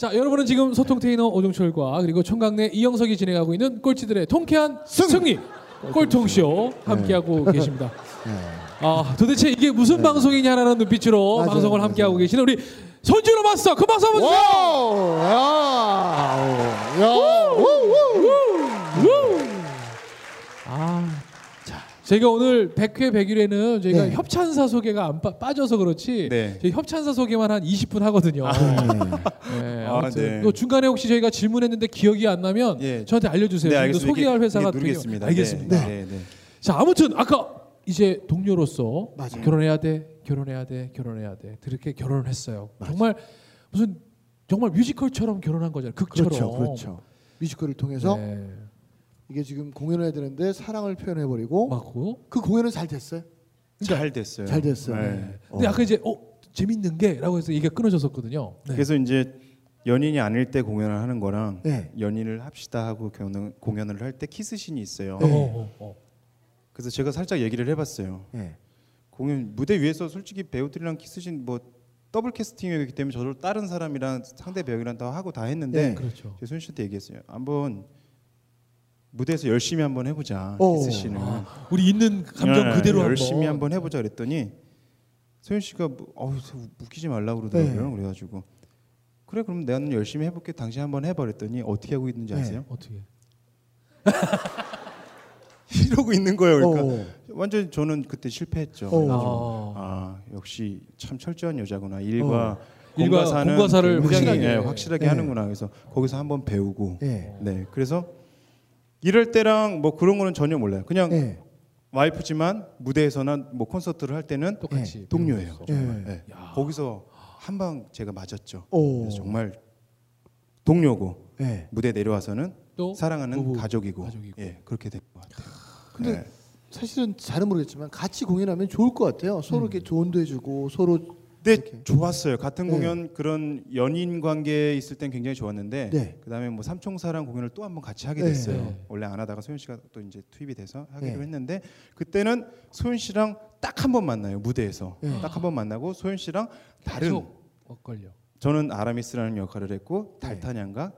자, 여러분은 지금 소통 테이너 오종철과 그리고 총각내 이영석이 진행하고 있는 꼴찌들의 통쾌한 승 리, 꼴통쇼 함께하고 계십니다. 아, 도대체 이게 무슨 방송이냐라는 눈빛으로 맞아요, 방송을 맞아요. 함께하고 계시는 우리 손준호 마스터 그 박수 한번 주세요. 아, 자, 저희가 오늘 100회 100일에는 저희가 네. 협찬사 소개가 안 빠, 빠져서 그렇지 네. 저희 협찬사 소개만 한 20분 하거든요. 네, 아, 아무튼 네. 또 중간에 혹시 저희가 질문했는데 기억이 안 나면 예. 저한테 알려주세요. 네. 소개할 회사가. 되게- 알겠습니다. 네, 네, 네. 자, 아무튼 아까 이제 동료로서 맞아요. 결혼해야 돼, 결혼해야 돼, 결혼해야 돼. 그렇게 결혼을 했어요. 정말 무슨 정말 뮤지컬처럼 결혼한 거잖아요. 극처럼. 그렇죠, 그렇죠. 뮤지컬을 통해서 네. 이게 지금 공연해야 되는데 사랑을 표현해 버리고 맞고. 그 공연은 잘 됐어요. 잘 됐어요. 잘 됐어요. 네. 근데 아까 이제 어 재밌는 게라고 해서 얘기가 끊어졌었거든요. 네. 그래서 이제 연인이 아닐 때 공연을 하는 거랑 네. 연인을 합시다 하고 공연, 공연을 할 때 키스신이 있어요. 어, 어, 어. 그래서 제가 살짝 얘기를 해봤어요. 네. 공연 무대 위에서 솔직히 배우들이랑 키스신 뭐 더블 캐스팅이기 때문에 저도 다른 사람이랑 상대 배우랑 다 하고 다 했는데 네. 그렇죠. 제가 소현 씨한테 얘기했어요. 한번 무대에서 열심히 한번 해보자 오. 키스신을. 우리 있는 감정 네, 그대로 열심히 한번. 한번 해보자 그랬더니 소연 씨가 뭐, 어우 웃기지 말라고 그러더라고요. 네. 그래가지고 그래 그럼 내가 열심히 해볼게 당신 한번 해봐 그랬더니 어떻게 하고 있는지 네. 아세요? 어떻게? 이러고 있는 거예요. 그러니까 어. 완전 저는 그때 실패했죠. 어. 그래가지고 아. 아 역시 참 철저한 여자구나. 일과 일과 공과사는 공과사를 굉장히 확실하게. 예, 확실하게 네. 하는구나. 그래서 거기서 한번 배우고 네. 네 그래서 이럴 때랑 뭐 그런 거는 전혀 몰라요. 그냥 네. 와이프지만 무대에서나 뭐 콘서트를 할 때는 똑같이 네, 동료예요. 네. 네. 거기서 한 방 제가 맞았죠. 정말 동료고 네. 무대 내려와서는 또 사랑하는 부부, 가족이고, 가족이고. 예 그렇게 된 것 같아요. 근데 네. 사실은 잘은 모르겠지만 같이 공연하면 좋을 것 같아요. 서로 이렇게 조언도 해주고 서로 네 이렇게. 좋았어요. 같은 네. 공연 그런 연인 관계에 있을 땐 굉장히 좋았는데 네. 그다음에 뭐 삼총사랑 공연을 또 한번 같이 하게 네. 됐어요. 네. 원래 안 하다가 소연 씨가 또 이제 투입이 돼서 하기로 네. 했는데 그때는 소연 씨랑 딱 한 번 만나요 무대에서 네. 딱한 번 만나고 소연 씨랑 다른 계속 엇걸려. 저는 아라미스라는 역할을 했고 네. 달타냥과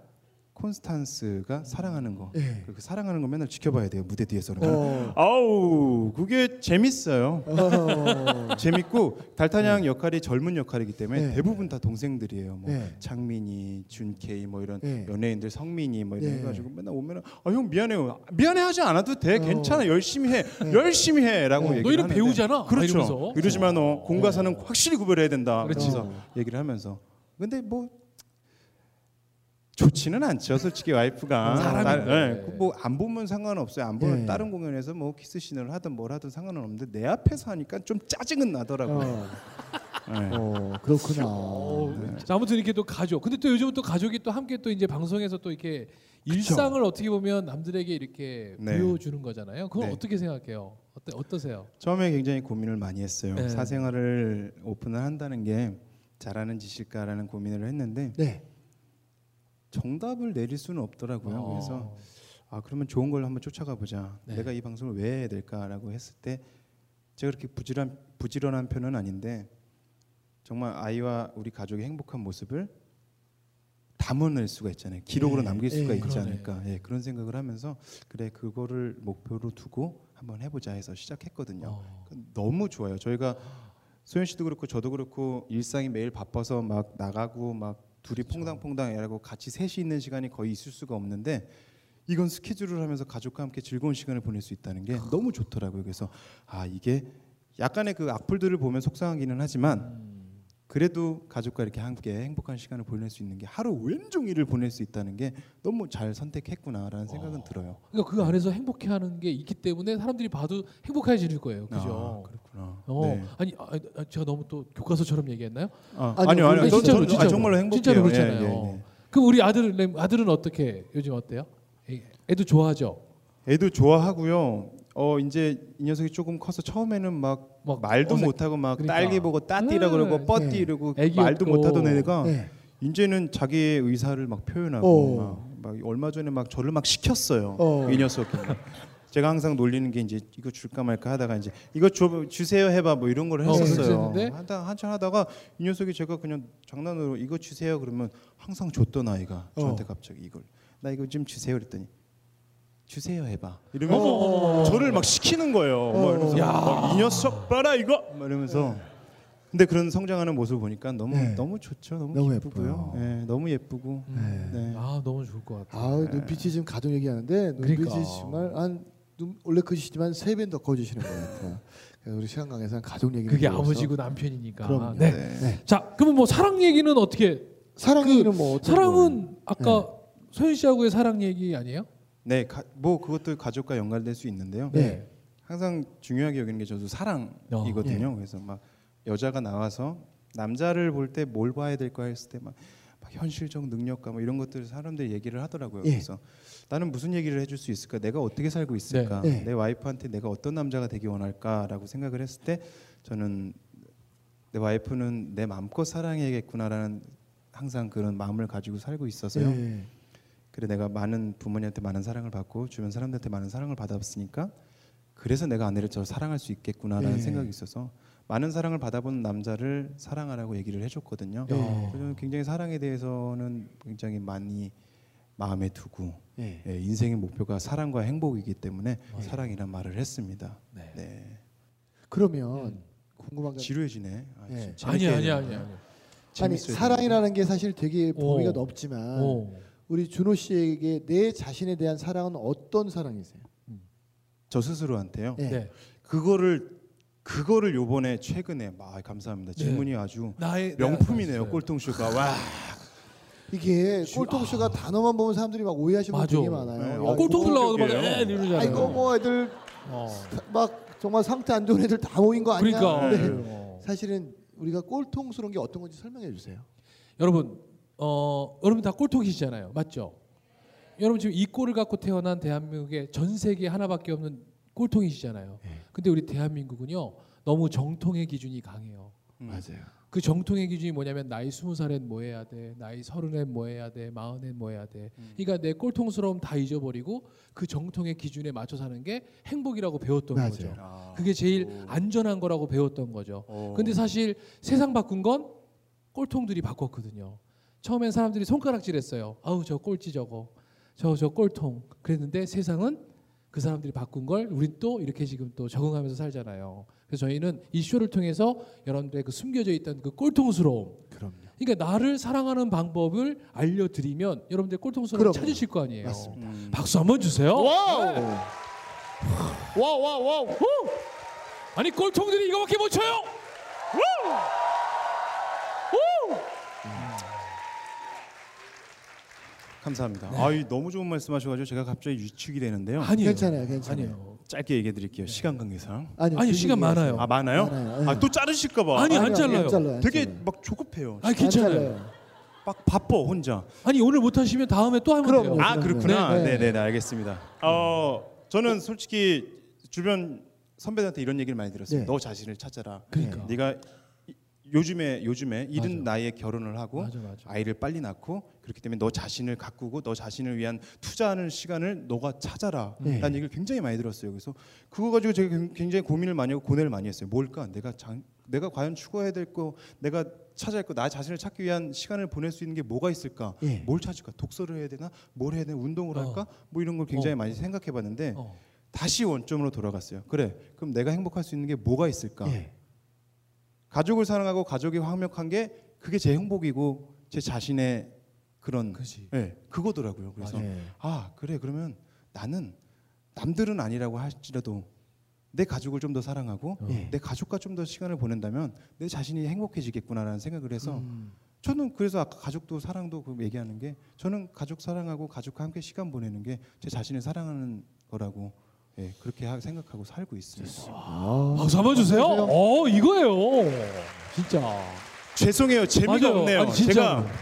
콘스탄스가 사랑하는 거. 네. 그렇게 사랑하는 거 맨날 지켜봐야 돼요 무대 뒤에서. 어. 아우 그게 재밌어요. 어. 재밌고 달타냥 역할이 젊은 역할이기 때문에 네. 대부분 다 동생들이에요. 뭐 네. 창민이, 준케이 뭐 이런 네. 연예인들 성민이 뭐 이런 네. 해가지고 맨날 오면은 아형 미안해요. 미안해하지 않아도 돼. 어. 괜찮아. 열심히 해. 네. 열심히 해라고 어. 얘기를 너희는 하는데 배우잖아. 막 그렇죠. 이러면서. 이러지만 너 공과사는 확실히 구별해야 된다. 그렇지. 그래서 얘기를 하면서 근데 뭐 좋지는 않죠, 솔직히 와이프가. 사람인데. 뭐안 보면 상관없어요. 안 보면 네. 다른 공연에서 뭐 키스신을 하든 뭘 하든 상관은 없는데 내 앞에서 하니까 좀 짜증은 나더라고요. 어. 네. 어, 그렇구나. 어, 자, 아무튼 이렇게 또 가족. 근데 또 요즘은 또 가족이 또 함께 또 이제 방송에서 또 이렇게 일상을 어떻게 보면 남들에게 이렇게 네. 보여주는 거잖아요. 그건 네. 어떻게 생각해요? 어때 어떠세요? 처음에 굉장히 고민을 많이 했어요. 네. 사생활을 오픈을 한다는 게 잘하는 짓일까라는 고민을 했는데 네. 정답을 내릴 수는 없더라고요. 어. 그래서 아 그러면 좋은 걸 한번 쫓아가 보자. 네. 내가 이 방송을 왜 해야 될까라고 했을 때 제가 그렇게 부지런 부지런한 편은 아닌데 정말 아이와 우리 가족의 행복한 모습을 담아낼 수가 있잖아요. 기록으로 네. 남길 수가 네. 있지 그러네. 않을까. 예, 그런 생각을 하면서 그래 그거를 목표로 두고 한번 해보자 해서 시작했거든요. 어. 너무 좋아요. 저희가 소연 씨도 그렇고 저도 그렇고 일상이 매일 바빠서 막 나가고 막 둘이 퐁당퐁당 일하고 같이 셋이 있는 시간이 거의 있을 수가 없는데 이건 스케줄을 하면서 가족과 함께 즐거운 시간을 보낼 수 있다는 게 너무 좋더라고요. 그래서 아 이게 약간의 그 악플들을 보면 속상하기는 하지만 음. 그래도 가족과 이렇게 함께 행복한 시간을 보낼 수 있는 게 하루 웬종일을 보낼 수 있다는 게 너무 잘 선택했구나라는 생각은 들어요. 그러니까 그 안에서 행복해하는 게 있기 때문에 사람들이 봐도 행복해질 거예요. 그죠? 아, 그렇구나. 어, 네. 아니 아, 아, 제가 너무 또 교과서처럼 얘기했나요? 아, 아니요, 아니요, 저- 진짜로, 저- 아, 진짜로. 정말로 행복해요. 진짜로 예, 그렇잖아요. 예, 예. 그럼 우리 아들 아들은 어떻게 요즘 어때요? 애- 애도 좋아하죠. 애도 좋아하고요. 어 이제 이 녀석이 조금 커서 처음에는 막, 막 말도 어색- 못하고 막 그러니까. 딸기 보고 따띠라 네, 그러고 뻗띠 네. 이러고 말도. 못하던 애가 네. 이제는 자기의 의사를 막 표현하고 어. 막, 막 얼마 전에 막 저를 막 시켰어요. 어. 이 녀석이 제가 항상 놀리는 게 이제 이거 줄까 말까 하다가 이제 이거 줘, 주세요 해봐 뭐 이런 걸 어, 했었어요. 그랬는데? 하다 한참 하다가 이 녀석이 제가 그냥 장난으로 이거 주세요 그러면 항상 줬던 아이가 저한테 갑자기 이걸 나 이거 좀 주세요 그랬더니 주세요 해봐 이러면서 어머, 어머, 어머. 저를 막 시키는 거예요. 막 이러면서 야. 막이 녀석 봐라 이거 막 이러면서 근데 그런 성장하는 모습을 보니까 너무 네. 너무 좋죠. 너무, 너무 기쁘고요. 예뻐요. 네, 너무 예쁘고 네. 아 너무 좋을 것 같아. 아 눈빛이 지금 가족 얘기하는데 눈빛이 그러니까. 정말 한 눈, 원래 크시지만 세 배 더 커지시는 것 같아요. 그래서 우리 시간강에서는 가족 얘기 그게 아버지고 남편이니까. 그럼요. 네. 네. 자, 그러면 뭐 사랑 얘기는 어떻게? 사랑 그 얘기는 뭐 어떤 거예요? 사랑은 아까 소연 씨하고의 사랑 얘기 아니에요? 네, 가, 뭐 그것도 가족과 연관될 수 있는데요. 네. 항상 중요하게 여기는 게 저도 사랑이거든요. 그래서 막 여자가 나와서 남자를 볼 때 뭘 봐야 될까 했을 때막 현실적 능력과 뭐 이런 것들 사람들이 얘기를 하더라고요. 예. 그래서 나는 무슨 얘기를 해줄 수 있을까? 내가 어떻게 살고 있을까? 네. 네. 내 와이프한테 내가 어떤 남자가 되기 원할까라고 생각을 했을 때 저는 내 와이프는 내 마음껏 사랑해야겠구나라는 항상 그런 마음을 가지고 살고 있어서요. 네. 그래 내가 많은 부모님한테 많은 사랑을 받고 주변 사람들한테 많은 사랑을 받았으니까 그래서 내가 아내를 더 사랑할 수 있겠구나라는 네. 생각이 있어서 많은 사랑을 받아본 남자를 사랑하라고 얘기를 해줬거든요. 저는 굉장히 사랑에 대해서는 굉장히 많이 마음에 두고 네. 예, 인생의 목표가 사랑과 행복이기 때문에 사랑이란 말을 했습니다. 네. 네. 그러면 궁금한 게 지루해지네. 아, 네. 재밌게 아니 아니 아니. 아니. 사랑이라는 게 사실 되게 범위가 오. 넓지만 오. 우리 준호 씨에게 내 자신에 대한 사랑은 어떤 사랑이세요? 저 스스로한테요. 네. 네. 그거를 그거를 요번에 최근에 아, 감사합니다. 질문이 아주 나의 명품이네요. 내가 꼴통쇼가 와. 이게 꼴통쇼가 단어만 보면 사람들이 막 오해하시는 분 맞아. 되게 많아요. 네. 야, 어, 꼴통들 나와도 막 꼴통이에요. 에 이러잖아요. 아 이거 뭐 애들 어. 막 정말 상태 안 좋은 애들 다 모인 거 아니야? 그러니까 네. 어. 사실은 우리가 꼴통스러운 게 어떤 건지 설명해 주세요. 여러분 어 여러분 다 꼴통이시잖아요. 맞죠? 여러분 지금 이 꼴을 갖고 태어난 대한민국의 전 세계에 하나밖에 없는 꼴통이시잖아요. 근데 우리 대한민국은요 너무 정통의 기준이 강해요. 음. 맞아요. 그 정통의 기준이 뭐냐면 나이 스무 살엔 뭐 해야 돼, 나이 서른엔 뭐 해야 돼, 마흔엔 뭐 해야 돼. 그러니까 내 꼴통스러움 다 잊어버리고 그 정통의 기준에 맞춰 사는 게 행복이라고 배웠던 맞아요. 거죠. 아. 그게 제일 안전한 거라고 배웠던 거죠. 어. 근데 사실 세상 바꾼 건 꼴통들이 바꿨거든요. 처음엔 사람들이 손가락질했어요. 아우 저 꼴찌 저거, 저 저 꼴통. 그랬는데 세상은 그 사람들이 바꾼 걸 우린 또 이렇게 지금 또 적응하면서 살잖아요. 그래서 저희는 이 쇼를 통해서 여러분들의 그 숨겨져 있던 그 꼴통스러움. 그럼요. 그러니까 나를 사랑하는 방법을 알려드리면 여러분들 꼴통스러움. 찾으실 거 아니에요. 맞습니다. 음. 박수 한번 주세요. wow. wow wow wow. 아니 꼴통들이 이거밖에 못 쳐요. 감사합니다. 아이 너무 좋은 말씀하셔가지고 제가 갑자기 위축이 되는데요. 아니에요. 괜찮아요, 괜찮아요. 아니에요. 짧게 얘기해 드릴게요. 시간 관계상. 아니요, 아니, 그 시간. 많아요. 아 많아요? 많아요. 아또 자르실까봐. 아니, 안 아니요, 잘라요. 안 잘라요. 안 되게 잘라요. 막 조급해요. 아니 안 괜찮아요. 막 바빠 혼자. 아니 오늘 못 하시면 다음에 또 하면 그럼요. 돼요. 네, 아 그렇구나. 네. 네, 네, 네, 알겠습니다. 어, 저는 솔직히 주변 선배들한테 이런 얘기를 많이 들었어요. 네. 너 자신을 찾아라. 그러니까. 네가 이- 요즘에 요즘에 이른 맞아. 나이에 결혼을 하고 맞아, 맞아. 아이를 빨리 낳고 그렇기 때문에 너 자신을 가꾸고 너 자신을 위한 투자하는 시간을 너가 찾아라. 네. 라는 얘기를 굉장히 많이 들었어요. 그래서 그거 가지고 제가 굉장히 고민을 많이 하고 고뇌를 많이 했어요. 뭘까? 내가 장, 내가 과연 추구해야 될 거, 내가 찾아야 할 거, 나 자신을 찾기 위한 시간을 보낼 수 있는 게 뭐가 있을까? 예. 뭘 찾을까? 독서를 해야 되나? 뭘 해야 되나? 운동을 어. 할까? 뭐 이런 걸 굉장히 어. 많이 생각해 봤는데 어. 다시 원점으로 돌아갔어요. 그래. 그럼 내가 행복할 수 있는 게 뭐가 있을까? 예. 가족을 사랑하고 가족이 화목한 게 그게 제 행복이고 제 자신의 그런 그지. 예, 그거더라고요. 그래서 맞아요. 아 그래 그러면 나는 남들은 아니라고 할지라도 내 가족을 좀 더 사랑하고 예. 내 가족과 좀 더 시간을 보낸다면 내 자신이 행복해지겠구나라는 생각을 해서 음. 저는 그래서 아까 가족도 사랑도 그 얘기하는 게 저는 가족 사랑하고 가족과 함께 시간 보내는 게 제 자신을 사랑하는 거라고 예, 그렇게 하- 생각하고 살고 있습니다. 아, 박수 한번 주세요. 주세요. 어 이거예요. 진짜. 죄송해요 재미가 맞아요. 없네요. 아니, 진짜로. 제가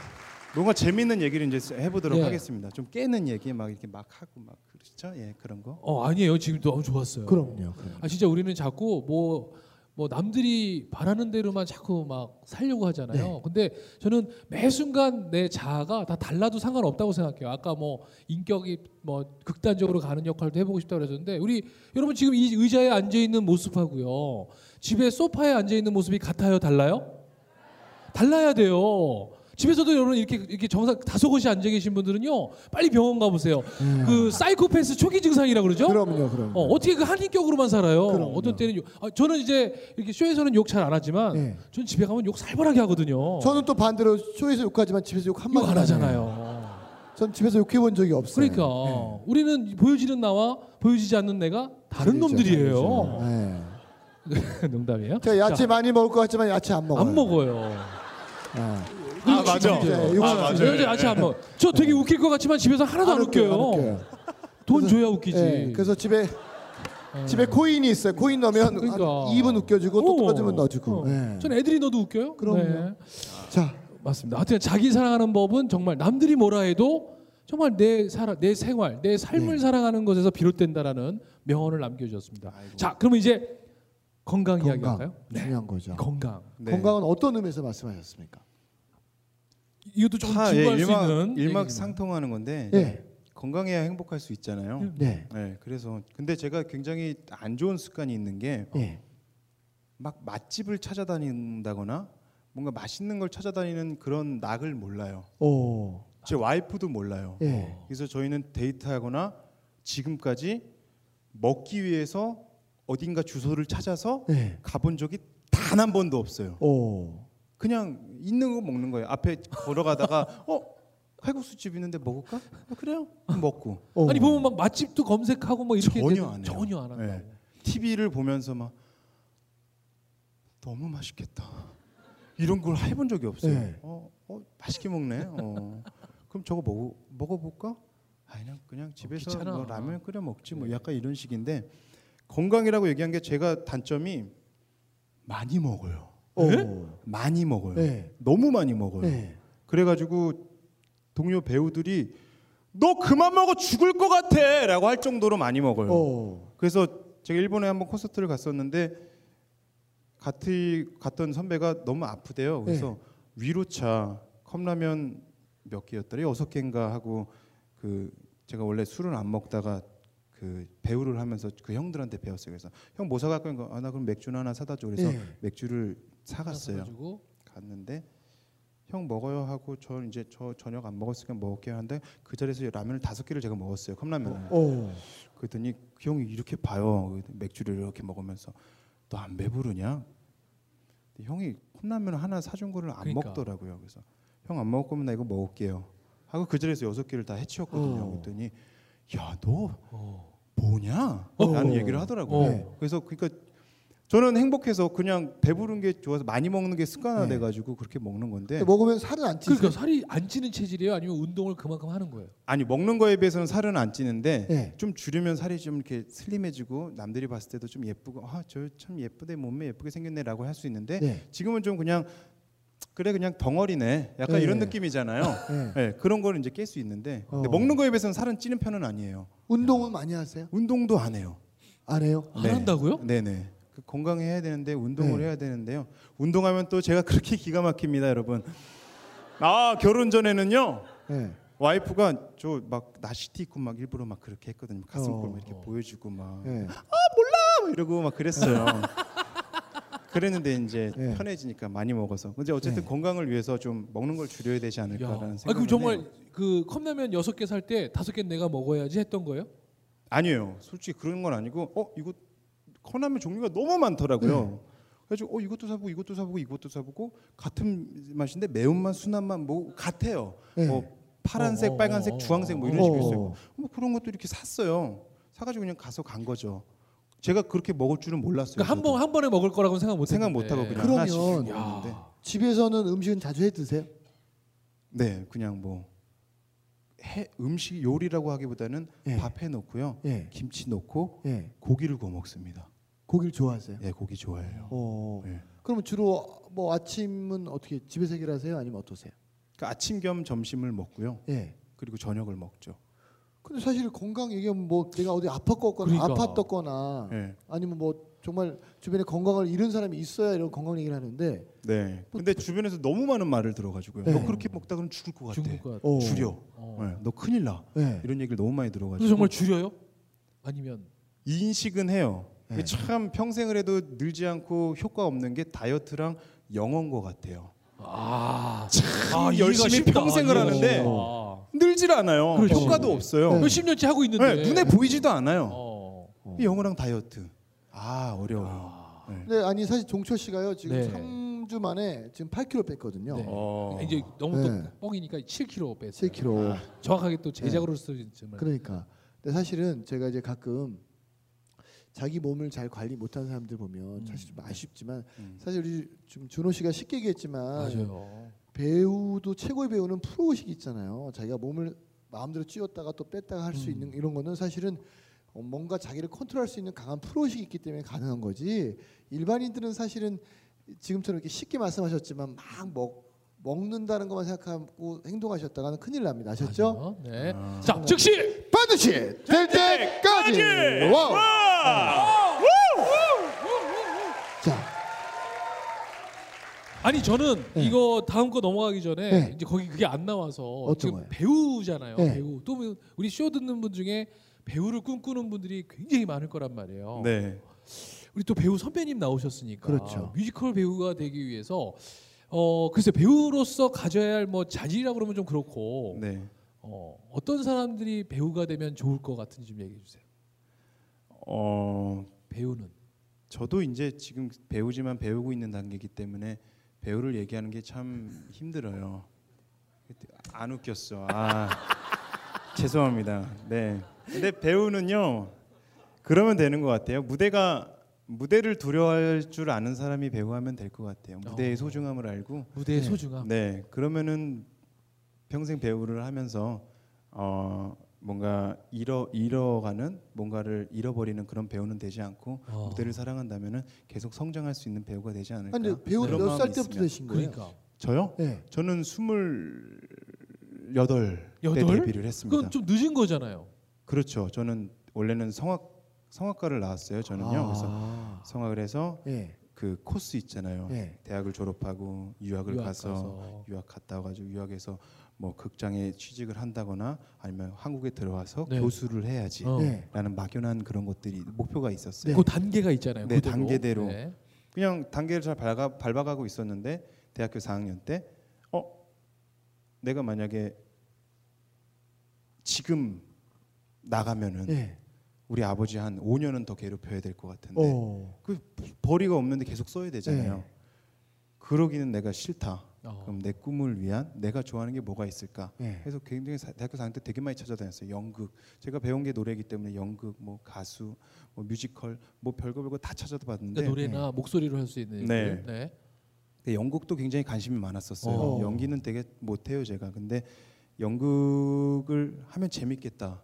뭔가 재밌는 얘기를 이제 해보도록 예. 하겠습니다. 좀 깨는 얘기 막 이렇게 막 하고 막 그렇죠? 예 그런 거. 어 아니에요. 지금 너무 좋았어요. 그럼요. 그럼요. 아 진짜 우리는 자꾸 뭐. 뭐 남들이 바라는 대로만 자꾸 막 살려고 하잖아요. 네. 근데 저는 매 순간 내 자아가 다 달라도 상관없다고 생각해요. 아까 뭐 인격이 뭐 극단적으로 가는 역할도 해보고 싶다고 그러셨는데 우리 여러분 지금 이 의자에 앉아 있는 모습하고요. 집에 소파에 앉아 있는 모습이 같아요, 달라요? 달라야 돼요. 집에서도 여러분 이렇게 이렇게 정상 다소곳이 앉아 계신 분들은요 빨리 병원 가보세요. 그 사이코패스 초기 증상이라 그러죠? 음. 그럼요, 그럼. 어, 어떻게 그 한인격으로만 살아요? 그럼요. 어떤 때는 욕, 아, 저는 이제 이렇게 쇼에서는 욕 잘 안 하지만 네. 전 집에 가면 욕 살벌하게 하거든요. 저는 또 반대로 쇼에서 욕하지만 집에서 욕 한 마디 욕안 하잖아요. 전 집에서 욕해 본 적이 없어요. 그러니까 우리는 보여지는 나와 보여지지 않는 내가 다른 다르죠, 놈들이에요. 네. 농담이에요? 제가 야채 자, 많이 먹을 것 같지만 야채 안 먹어요. 안 먹어요. 네. 아 맞아. 네, 욕아안 맞아. 여자 안 먹어. 저 되게 웃길 것 같지만 집에서 하나도 안, 안 웃겨요. 안 웃겨요. 돈 줘야 웃기지. 네, 그래서 집에 어. 집에 코인이 있어요. 코인 넣으면 그러니까. 한 2분 웃겨주고 또 어. 떨어지면 넣어주고. 어. 네. 전 애들이 넣어도 웃겨요. 그럼요. 네. 자, 맞습니다. 하여튼 자기 사랑하는 법은 정말 남들이 뭐라 해도 정말 내 살아, 내 생활, 내 삶을 네. 사랑하는 것에서 비롯된다라는 명언을 남겨주셨습니다. 자, 그러면 이제 건강, 이야기 건강 할까요? 중요한 거죠. 건강. 네. 건강은 어떤 의미에서 말씀하셨습니까? 이것도 좀다 예, 증거할 수 일막 있는. 일막상통하는 건데 네, 건강해야 행복할 수 있잖아요. 네, 네, 그래서 근데 제가 굉장히 안 좋은 습관이 있는 게막 네. 맛집을 찾아다닌다거나 뭔가 맛있는 걸 찾아다니는 그런 낙을 몰라요. 오, 제 와이프도 몰라요. 예. 그래서 저희는 데이트하거나 지금까지 먹기 위해서 어딘가 주소를 찾아서 네. 가본 적이 단 한 번도 없어요. 오, 그냥 있는 거 먹는 거예요. 앞에 걸어가다가 어 칼국수 집 있는데 먹을까? 어, 그래요. 먹고 오. 아니 보면 막 맛집도 검색하고 뭐 이렇게 전혀 안 해요. 전혀 안 한다고. 네. TV를 보면서 막 너무 맛있겠다. 이런 걸 해본 적이 없어요. 네. 어, 어 맛있게 먹네. 어. 그럼 저거 먹어 먹어볼까? 아 그냥 그냥 집에서 귀찮아. 뭐 라면 끓여 먹지 뭐 약간 이런 식인데 건강이라고 얘기한 게 제가 단점이 많이 먹어요. 오, 많이 먹어요. 네. 너무 많이 먹어요. 네. 그래가지고 동료 배우들이 너 그만 먹어 죽을 것 같아 라고 할 정도로 많이 먹어요. 오, 그래서 제가 일본에 한번 콘서트를 갔었는데 같이 갔던 선배가 너무 아프대요. 그래서 위로차 컵라면 몇 개였더래 여섯 개인가 하고 그 제가 원래 술을 안 먹다가 그 배우를 하면서 그 형들한테 배웠어요. 그래서 형 뭐 사갈 거니까 아, 나 그럼 맥주나 하나 사다 줘. 그래서 네. 맥주를 사갔어요. 가지고 갔는데 형 먹어요 하고 저 이제 저 저녁 안 먹었으니까 먹을게요 하는데 그 자리에서 라면을 다섯 개를 제가 먹었어요 컵라면을 오, 그랬더니 그 형이 이렇게 봐요 맥주를 이렇게 먹으면서 너 안 배부르냐 형이 컵라면 하나 사준 거를 안 그러니까. 먹더라고요 그래서 형 안 먹을 거면 나 이거 먹을게요 하고 그 자리에서 여섯 개를 다 해치웠거든요 어. 그랬더니 야너 어. 뭐냐 어. 라는 얘기를 하더라고요 네. 그래서 그러니까 저는 행복해서 그냥 배부른 게 좋아서 많이 먹는 게 습관화돼 가지고 그렇게 먹는 건데 먹으면 살은 안 찌세요? 그러니까 살이 안 찌는 체질이에요? 아니면 운동을 그만큼 하는 거예요? 아니 먹는 거에 비해서는 살은 안 찌는데 네. 좀 줄이면 살이 좀 이렇게 슬림해지고 남들이 봤을 때도 좀 예쁘고 아 저 참 예쁘대 몸매 예쁘게 생겼네라고 할 수 있는데 네. 지금은 좀 그냥 그래 그냥 덩어리네 약간 네. 이런 느낌이잖아요. 네. 네, 그런 거는 이제 깰 수 있는데 근데 어. 먹는 거에 비해서는 살은 찌는 편은 아니에요. 운동은 많이 하세요? 운동도 안 해요. 안 해요? 안 네. 한다고요? 네네. 그 건강해야 되는데 운동을 네. 해야 되는데요. 운동하면 또 제가 그렇게 기가 막힙니다, 여러분. 아 결혼 전에는요. 네. 와이프가 저 막 나시티 입고 막 일부러 막 그렇게 했거든요. 가슴골 어. 막 이렇게 보여주고 막, 네. 아, 막 이러고 막 그랬어요. 그랬는데 이제 네. 편해지니까 많이 먹어서. 근데 어쨌든 네. 건강을 위해서 좀 먹는 걸 줄여야 되지 야. 않을까라는 아 생각. 그럼 정말 그 컵라면 여섯 개 살 때 다섯 개 내가 먹어야지 했던 거예요? 아니에요. 솔직히 그런 건 아니고, 어 이거 컵라면 종류가 너무 많더라고요. 네. 그래가지고 어 이것도 사보고 이것도 사보고 이것도 사보고 같은 맛인데 매운맛, 순한맛 뭐 같아요. 네. 뭐 파란색, 어, 어, 빨간색, 어, 주황색 뭐 어. 이런 식으로 어. 있어요. 뭐 그런 것도 이렇게 샀어요. 사가지고 그냥 가서 간 거죠. 제가 그렇게 먹을 줄은 몰랐어요. 그러니까 한 저도. 번한 번에 먹을 거라고 생각 못 생각. 못 하고 그냥 그러면- 하나씩 야. 먹었는데. 집에서는 음식은 자주 해 드세요? 네, 그냥 뭐 해, 음식 요리라고 하기보다는 예. 밥 해 놓고요, 예. 김치 넣고 예. 고기를 구워 먹습니다. 고기를 좋아하세요? 예, 고기 좋아해요. 어. 예. 그러면 주로 뭐 아침은 어떻게 집에서 해결하세요? 아니면 어떠세요? 그러니까 아침 겸 점심을 먹고요. 예. 그리고 저녁을 먹죠. 근데 사실 건강 얘기하면 뭐 내가 어디 아팠거나 그러니까. 아팠었거나 예. 아니면 뭐 정말 주변에 건강을 잃은 사람이 있어야 이런 건강 얘기를 하는데 네. 근데 주변에서 너무 많은 말을 들어가지고요. 네. 너 그렇게 먹다 그러면 죽을 것 같아. 죽을 것 같아. 어. 줄여. 어. 네, 너 큰일 나. 네. 이런 얘기를 너무 많이 들어가지고. 정말 줄여요? 아니면 인식은 해요. 네. 참 평생을 해도 늘지 않고 효과 없는 게 다이어트랑 영어인 것 같아요. 아, 참 열심히 평생을 하는데 아. 늘질 않아요. 그렇지. 효과도 없어요. 네. 몇십 년째 하고 있는데 네, 눈에 보이지도 않아요. 어. 이 영어랑 다이어트. 아 어려워요. 네. 근데 아니 사실 종철 씨가요 지금 네. 3주 만에 지금 8kg 뺐거든요. 네. 어. 이제 너무 네. 또 뻥이니까 7kg 뺐어요. 7kg. 정확하게 또 제작으로 쓰면 그러니까. 근데 사실은 제가 이제 가끔 자기 몸을 잘 관리 못하는 사람들 보면 사실 좀 아쉽지만 음. 사실 우리 지금 준호 씨가 쉽게 얘기했지만 맞아요. 배우도 최고의 배우는 프로 의식이 있잖아요. 자기가 몸을 마음대로 찌웠다가 또 뺐다가 할수 음. 있는 이런 거는 사실은 어, 뭔가 자기를 컨트롤할 수 있는 강한 프로 의식이 있기 때문에 가능한 거지. 일반인들은 사실은 지금처럼 이렇게 쉽게 말씀하셨지만 막 먹, 먹는다는 것만 생각하고 행동하셨다가는 큰일 납니다. 아셨죠? 네. 아. 자, 즉시 반드시 될 때까지. wow. 자, 아니 저는 네. 이거 다음 거 넘어가기 전에 네. 이제 거기 그게 안 나와서 지금 거예요? 배우잖아요. 네. 배우. 또뭐 우리 쇼 듣는 분 중에 배우를 꿈꾸는 분들이 굉장히 많을 거란 말이에요. 네. 우리 또 배우 선배님 나오셨으니까 그렇죠. 뮤지컬 배우가 되기 위해서 어 글쎄 배우로서 가져야 할 뭐 자질이라 그러면 좀 그렇고 네. 어, 어떤 사람들이 배우가 되면 좋을 것 같은지 좀 얘기해 주세요. 어 배우는 저도 이제 지금 배우지만 배우고 있는 단계이기 때문에 배우를 얘기하는 게 참 힘들어요. 안 웃겼어. 아 죄송합니다. 네. 근데 배우는요 그러면 되는 것 같아요. 무대가 무대를 두려워할 줄 아는 사람이 배우하면 될 것 같아요. 무대의 어. 소중함을 알고. 무대의 네. 소중함. 네. 그러면은 평생 배우를 하면서 어 뭔가 잃어 잃어가는 뭔가를 잃어버리는 그런 배우는 되지 않고 어. 무대를 사랑한다면은 계속 성장할 수 있는 배우가 되지 않을까. 근데 배우 몇 살 때부터. 되신 거예요? 그러니까 저요? 네. 저는 스물 여덟 때 여덟? 데뷔를 했습니다. 그건 좀 늦은 거잖아요. 그렇죠. 저는 원래는 성악 성악과를 나왔어요. 저는요. 그래서 아. 성악을 해서 예. 그 코스 있잖아요. 네. 대학을 졸업하고 유학을 유학 가서 가서. 유학 갔다 와가지고 유학에서 뭐 극장에 취직을 한다거나 아니면 한국에 들어와서 네. 교수를 해야지. 어. 네. 라는 막연한 그런 것들이 목표가 있었어요. 그 단계가 있잖아요. 네, 그대로. 단계대로. 네. 그냥 단계를 잘 밟아, 밟아가고 있었는데 대학교 4학년 때 어? 내가 만약에 지금 나가면은 예. 우리 아버지 한 5년은 더 괴롭혀야 될 것 같은데 어. 그 벌이가 없는데 계속 써야 되잖아요. 네. 그러기는 내가 싫다. 어. 그럼 내 꿈을 위한 내가 좋아하는 게 뭐가 있을까? 예. 그래서 굉장히 사- 대학교 4학년 때 되게 많이 찾아다녔어요. 연극. 제가 배운 게 노래이기 때문에 연극, 뭐 가수, 뭐 뮤지컬, 뭐 별거 별거 다 찾아봤는데 그러니까 노래나 목소리로 할 수 있는 네. 네. 근데 연극도 굉장히 관심이 많았었어요. 어. 연기는 되게 못해요 제가. 근데 연극을 하면 재밌겠다.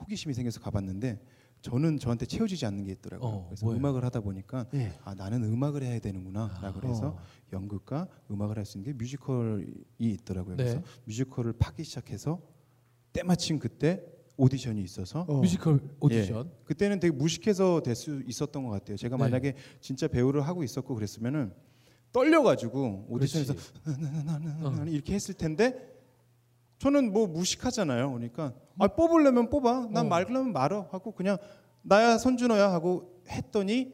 호기심이 생겨서 가봤는데 저는 저한테 채워지지 않는 게 있더라고요. 어, 그래서 뭐예요? 음악을 하다 보니까 예. 아 나는 음악을 해야 되는구나라고 그래서 어. 연극과 음악을 할 수 있는 게 뮤지컬이 있더라고요. 네. 그래서 뮤지컬을 파기 시작해서 때마침 그때 오디션이 있어서 어. 뮤지컬 오디션. 예. 그때는 되게 무식해서 될 수 있었던 것 같아요. 제가 네. 만약에 진짜 배우를 하고 있었고 그랬으면은 떨려가지고 오디션에서 어. 이렇게 했을 텐데 저는 뭐 무식하잖아요. 그러니까 아 뽑으려면 뽑아. 난 어. 말려면 말어 하고 그냥 나야 손준호야 하고 했더니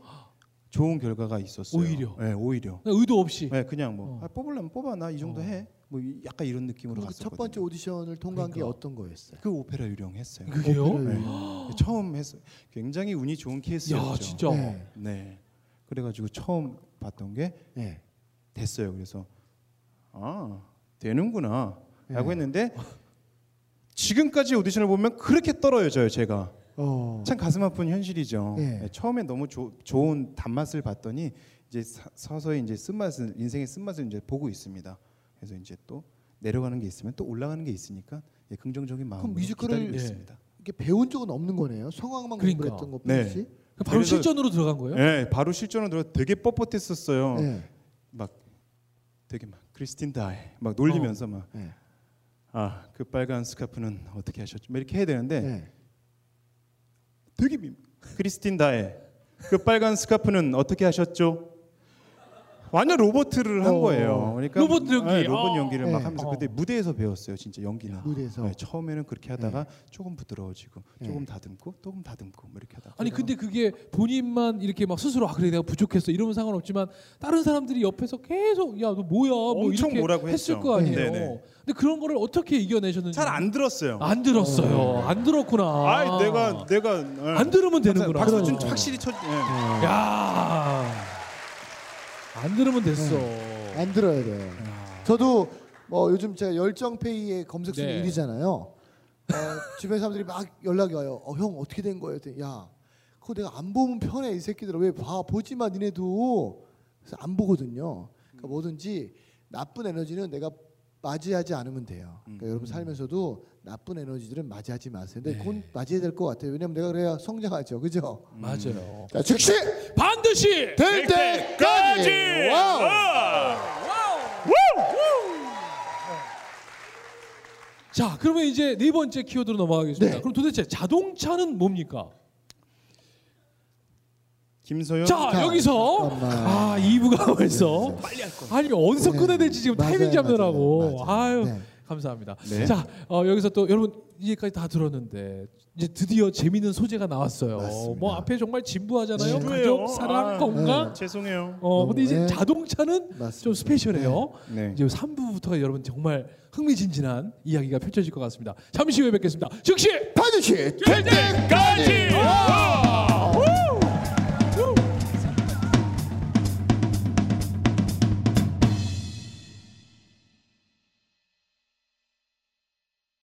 좋은 결과가 있었어요. 오히려? 네, 오히려. 의도 없이. 네, 그냥 뭐 어. 아, 뽑으려면 뽑아. 나 이 정도 어. 해. 뭐 이- 약간 이런 느낌으로 그럼 갔었거든요. 첫 번째 오디션을 통과한 게 그러니까. 어떤 거였어요? 그 오페라 유령 했어요. 그게요? 오페라 네. 처음 했어요. 굉장히 운이 좋은 케이스였죠. 야 진짜. 네. 네. 그래가지고 처음 봤던 게 예. 됐어요. 그래서 아 되는구나 라고 네. 했는데 지금까지 오디션을 보면 그렇게 떨어져요 제가 어. 참 가슴 아픈 현실이죠 네. 네, 처음엔 너무 조- 좋은 단맛을 봤더니 이제 사- 서서히 이제 쓴맛을 인생의 쓴맛을 이제 보고 있습니다 그래서 이제 또 내려가는 게 있으면 또 올라가는 게 있으니까 예, 긍정적인 마음으로 뮤지컬을- 기다리고 예. 있습니다 이게 배운 적은 없는 거네요. 성악만 그러니까. 공부했던 것 네. 뿐이지. 바로 그래서- 실전으로 들어간 거예요? 네, 바로 실전으로 들어 되게 뻣뻣했었어요 네. 막 되게 막 크리스틴 다이 막 놀리면서 막 네. 아, 그 빨간 스카프는 어떻게 하셨죠? 막 이렇게 해야 되는데 네. 되게 미... 크리스틴 다에 그 빨간 스카프는 어떻게 하셨죠? 완전 로봇을 한 어. 거예요. 그러니까 로봇 연기. 네, 로봇 어. 연기를 막 네. 하면서 어. 그때 무대에서 배웠어요. 진짜 연기는. 무대에서. 네, 처음에는 그렇게 하다가 조금 부드러워지고 조금 다듬고 조금 다듬고 뭐 이렇게 하다가 아니 근데 그게 본인만 이렇게 막 스스로 아 그래 내가 부족했어 이러면 상관없지만 다른 사람들이 옆에서 계속 야 너 뭐야 뭐 엄청 이렇게 뭐라고 했을 했죠. 거 아니에요. 네 네. 근데 그런 거를 어떻게 이겨내셨는지 잘 안 들었어요. 안 들었어요. 안 들었구나. 아, 내가 내가 예. 안 들으면 되는구나. 박수 좀. 확실히 쳐. 예. 야. 안 들으면 됐어. 안 들어야 돼. 저도 뭐 요즘 제가 열정페이의 검색 순위 네. 1위잖아요. 어, 주변 사람들이 막 연락이 와요. 어, 형 어떻게 된 거예요? 야, 그거 내가 안 보면 편해 이 새끼들아 왜 봐? 보지 마 니네도. 그래서 안 보거든요. 그러니까 뭐든지 나쁜 에너지는 내가 맞이하지 않으면 돼요. 그러니까 여러분 살면서도 나쁜 에너지들은 맞이하지 마세요. 근데 곧 맞이해야 될 것 같아요. 왜냐면 내가 그래야 성장하죠. 그죠? 맞아요. 자, 즉시 반드시 될 때까지. wow. 자, 그러면 이제 네 번째 키워드로 넘어가겠습니다. 네. 그럼 도대체 자동차는 뭡니까? 김소현. 자, 자, 여기서 잠깐만. 아 2부가 벌써 빨리 할 거. 아니 어디서 네. 끊어야 될지 지금 맞아요, 타이밍 잡느라고 맞아요, 맞아요. 아유 네. 감사합니다. 네. 자 어, 여기서 또 여러분 이제까지 다 들었는데 이제 드디어 재밌는 소재가 나왔어요. 맞습니다. 뭐 앞에 정말 진부하잖아요. 네. 가족, 사랑, 아, 건강. 죄송해요. 어 근데 이제 네. 자동차는 맞습니다. 좀 스페셜해요. 네. 이제 3부부터가 여러분 정말 흥미진진한 이야기가 펼쳐질 것 같습니다. 잠시 후에 뵙겠습니다. 즉시 반드시 될 때까지. 와!